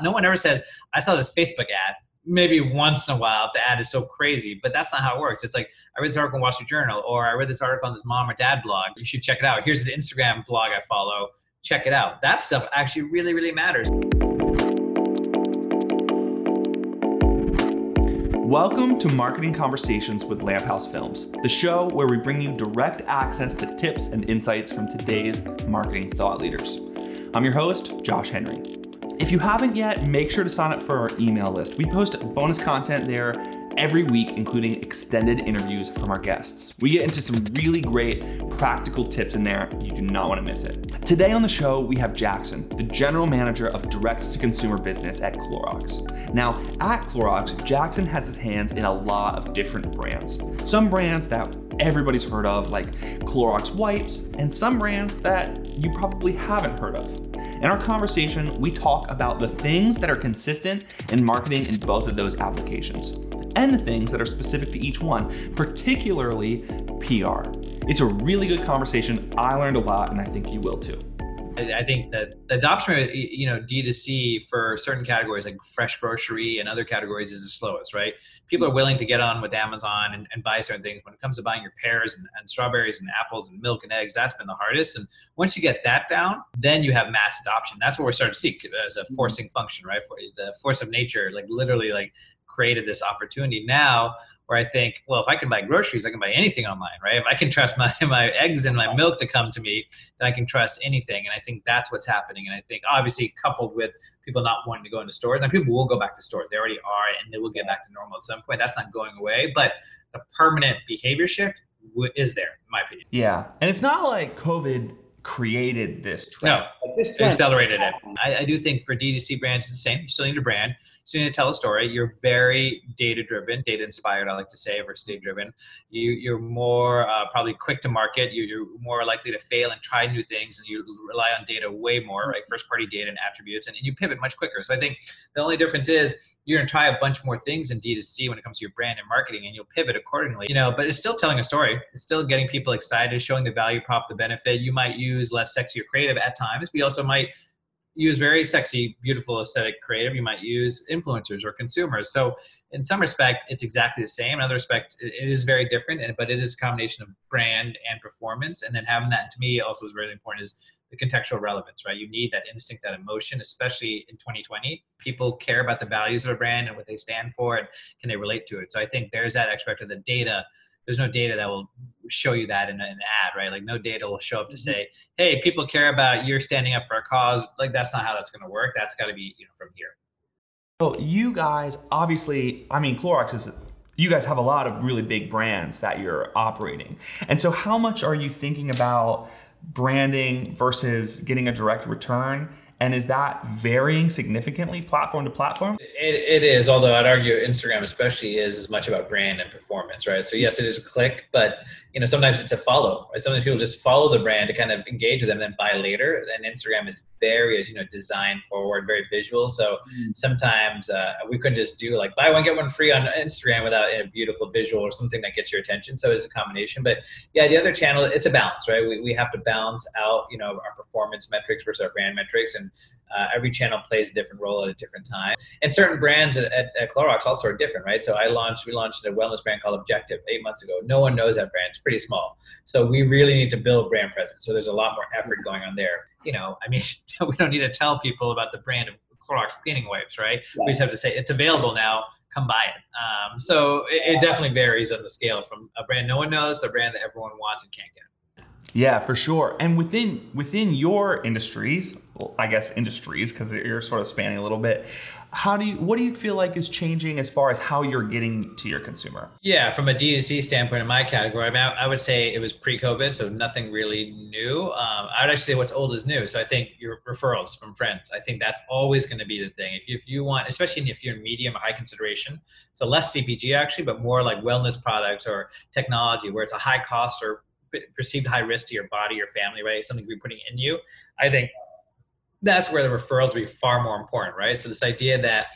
No one ever says, I saw this Facebook ad. Maybe once in a while if the ad is so crazy, but that's not how it works. It's like I read this article in Wall Street Journal, or I read this article on this mom or dad blog. You should check it out. Here's this Instagram blog I follow. Check it out. That stuff actually really, really matters. Welcome to Marketing Conversations with Lamp House Films, the show where we bring you direct access to tips and insights from today's marketing thought leaders. I'm your host, Josh Henry. If you haven't yet, make sure to sign up for our email list. We post bonus content there every week, including extended interviews from our guests. We get into some really great practical tips in there. You do not want to miss it. Today on the show, we have Jackson, the general manager of direct to consumer business at Clorox. Now, at Clorox, Jackson has his hands in a lot of different brands. Some brands that everybody's heard of, like Clorox wipes, and some brands that you probably haven't heard of. In our conversation, we talk about the things that are consistent in marketing in both of those applications and the things that are specific to each one, particularly PR. It's a really good conversation. I learned a lot, and I think you will too. I think that the adoption, you know, D2C for certain categories like fresh grocery and other categories is the slowest, right? People are willing to get on with Amazon and, and buy certain things. When it comes to buying your pears and, and, strawberries and apples and milk and eggs, that's been the hardest. And once you get that down, then you have mass adoption. That's what we're starting to see as a mm-hmm. forcing function, right? For the force of nature, like literally like created this opportunity now where I think, well, if I can buy groceries, I can buy anything online, right? If I can trust my, my eggs and my milk to come to me, then I can trust anything. And I think that's what's happening. And I think obviously coupled with people not wanting to go into stores, and people will go back to stores. They already are, and they will get back to normal at some point. That's not going away. But the permanent behavior shift is there, in my opinion. Yeah. And it's not like COVID created this trend. No, this trend. accelerated it. I, I, do think for D2C brands, it's the same. You still need a brand. You still need to tell a story. You're very data driven, data inspired, I like to say, versus data driven. You, you're more uh, probably quick to market. You, you're more likely to fail and try new things, and you rely on data way more, right? First party data and attributes, and, and you pivot much quicker. So I think the only difference is you're going to try a bunch more things in D2C when it comes to your brand and marketing, and you'll pivot accordingly. You know, but it's still telling a story. It's still getting people excited, showing the value prop, the benefit. You might use less sexy or creative at times. We also might use very sexy, beautiful, aesthetic, creative. You might use influencers or consumers. So, in some respect, it's exactly the same. In other respect, it is very different, but it is a combination of brand and performance. And then having that, to me, also is very important. Is the contextual relevance, right? You need that instinct, that emotion, especially in 2020. People care about the values of a brand and what they stand for, and can they relate to it? So I think there's that aspect of the data. There's no data that will show you that in an ad, right? Like no data will show up to mm-hmm. say, "Hey, people care about you're standing up for a cause." Like that's not how that's going to work. That's got to be you know from here. So you guys, obviously, I mean, Clorox is you guys have a lot of really big brands that you're operating. And so, how much are you thinking about branding versus getting a direct return? And is that varying significantly platform to platform? It, it is, although I'd argue Instagram especially is as much about brand and performance, right? So yes, it is a click, but you know sometimes it's a follow. Right? Sometimes people just follow the brand to kind of engage with them, and then buy later. And Instagram is very, you know, design forward, very visual. So mm. sometimes uh, we couldn't just do like buy one get one free on Instagram without a beautiful visual or something that gets your attention. So it's a combination. But yeah, the other channel, it's a balance, right? We, we have to balance out, you know, our performance metrics versus our brand metrics, and uh, every channel plays a different role at a different time. And certain brands at, at, at, Clorox also are different, right? So I launched, we launched a wellness brand called Objective eight months ago. No one knows that brand; it's pretty small. So we really need to build brand presence. So there's a lot more effort going on there. You know, I mean, we don't need to tell people about the brand of Clorox cleaning wipes, right? Yeah. We just have to say it's available now. Come buy it. Um, so it, it definitely varies on the scale from a brand no one knows to a brand that everyone wants and can't get. Yeah, for sure. And within within your industries, I guess industries because you're sort of spanning a little bit. How do you what do you feel like is changing as far as how you're getting to your consumer? Yeah, from a D2C standpoint in my category, I mean, I, I would say it was pre-COVID, so nothing really new. Um, I would actually say what's old is new. So I think your referrals from friends. I think that's always going to be the thing. If you, if you want, especially if you're in medium or high consideration, so less CPG actually, but more like wellness products or technology where it's a high cost or perceived high risk to your body or family, right? Something be putting in you. I think that's where the referrals will be far more important, right? So this idea that,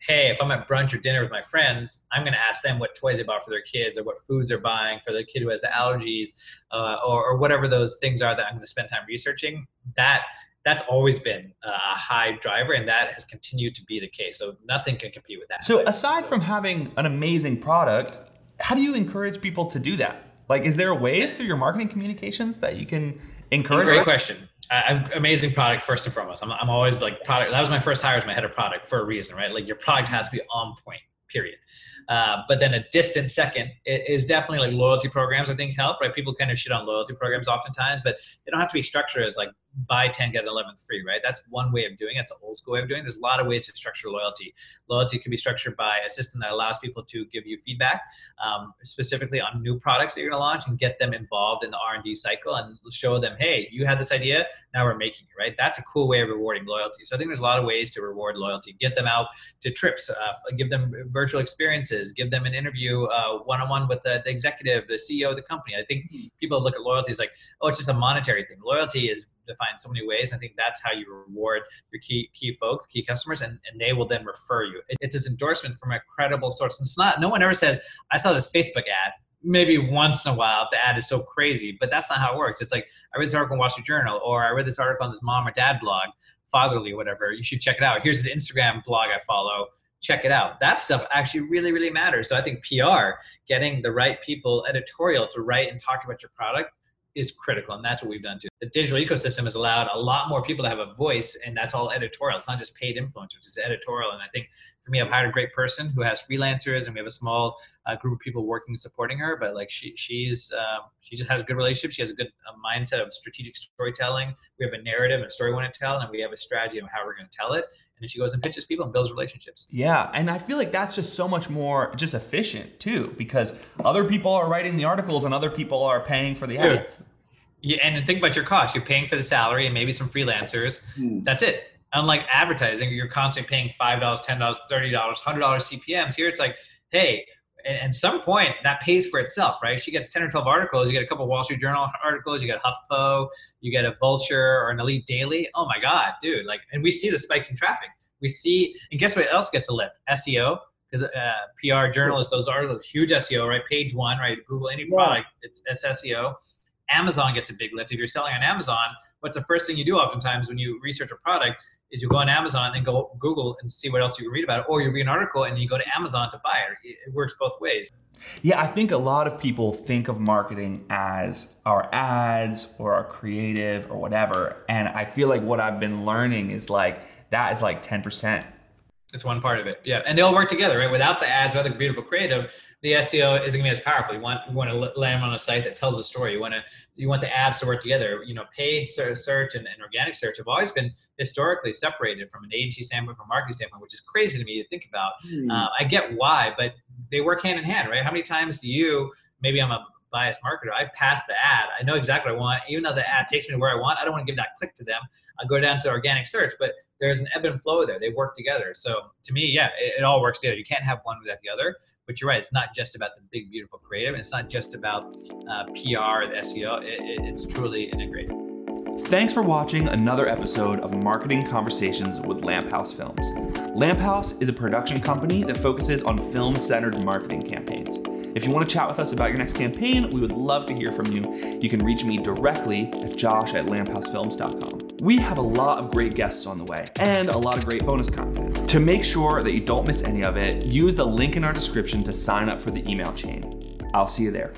hey, if I'm at brunch or dinner with my friends, I'm going to ask them what toys they bought for their kids or what foods they're buying for the kid who has the allergies uh, or, or whatever those things are that I'm going to spend time researching. That that's always been a high driver and that has continued to be the case so nothing can compete with that so aside so. from having an amazing product how do you encourage people to do that like is there ways through your marketing communications that you can encourage great question I, amazing product first and foremost I'm, I'm always like product that was my first hire as my head of product for a reason right like your product has to be on point period uh, but then a distant second is definitely like loyalty programs. I think help, right? People kind of shit on loyalty programs oftentimes, but they don't have to be structured as like buy 10 get 11th free right? That's one way of doing it. It's an old school way of doing it. There's a lot of ways to structure loyalty. Loyalty can be structured by a system that allows people to give you feedback um, specifically on new products that you're going to launch and get them involved in the r&d cycle and show them hey you had this idea now we're making it right? That's a cool way of rewarding loyalty. So i think there's a lot of ways to reward loyalty. Get them out to trips uh, give them virtual experiences give them an interview uh, one-on-one with the, the executive the ceo of the company. I think hmm. people look at loyalty as like oh it's just a monetary thing. Loyalty is defined so many ways. I think that's how you reward your key key folks, key customers, and, and they will then refer you. It's this endorsement from a credible source. And it's not no one ever says, I saw this Facebook ad. Maybe once in a while the ad is so crazy, but that's not how it works. It's like I read this article in Wall Street Journal or I read this article on this mom or dad blog, fatherly, whatever. You should check it out. Here's his Instagram blog I follow check it out. That stuff actually really, really matters. So I think PR, getting the right people editorial to write and talk about your product is critical and that's what we've done too. The digital ecosystem has allowed a lot more people to have a voice and that's all editorial. It's not just paid influencers it's editorial and i think for me i've hired a great person who has freelancers and we have a small uh, group of people working and supporting her but like she she's uh, she just has a good relationship she has a good uh, mindset of strategic storytelling we have a narrative and a story we want to tell and we have a strategy of how we're going to tell it and then she goes and pitches people and builds relationships yeah and i feel like that's just so much more just efficient too because other people are writing the articles and other people are paying for the ads yeah, and think about your costs. You're paying for the salary and maybe some freelancers. Mm. That's it. Unlike advertising, you're constantly paying five dollars, ten dollars, thirty dollars, hundred dollars CPMS. Here, it's like, hey, at some point that pays for itself, right? She gets ten or twelve articles. You get a couple Wall Street Journal articles. You get HuffPo. You get a Vulture or an Elite Daily. Oh my God, dude! Like, and we see the spikes in traffic. We see, and guess what else gets a lift? SEO because uh, PR journalists, those articles, huge SEO, right? Page one, right? Google any product, it's, it's SEO. Amazon gets a big lift. If you're selling on Amazon, what's the first thing you do oftentimes when you research a product is you go on Amazon and then go Google and see what else you can read about it, or you read an article and then you go to Amazon to buy it. It works both ways. Yeah, I think a lot of people think of marketing as our ads or our creative or whatever. And I feel like what I've been learning is like that is like 10%. It's one part of it. Yeah. And they all work together, right? Without the ads, without the beautiful creative, the SEO isn't gonna be as powerful. You want you want to land on a site that tells a story. You want to you want the ads to work together. You know, paid search and, and organic search have always been historically separated from an agency standpoint, from a marketing standpoint, which is crazy to me to think about. Mm. Uh, I get why, but they work hand in hand, right? How many times do you? Maybe I'm a biased marketer. I pass the ad. I know exactly what I want. Even though the ad takes me to where I want, I don't want to give that click to them. I go down to organic search, but there's an ebb and flow there. They work together. So to me, yeah, it, it all works together. You can't have one without the other. But you're right. It's not just about the big, beautiful creative. And it's not just about uh, PR, the SEO. It, it, it's truly integrated. Thanks for watching another episode of Marketing Conversations with Lamp House Films. Lamp House is a production company that focuses on film centered marketing campaigns. If you want to chat with us about your next campaign, we would love to hear from you. You can reach me directly at josh at lamphousefilms.com. We have a lot of great guests on the way and a lot of great bonus content. To make sure that you don't miss any of it, use the link in our description to sign up for the email chain. I'll see you there.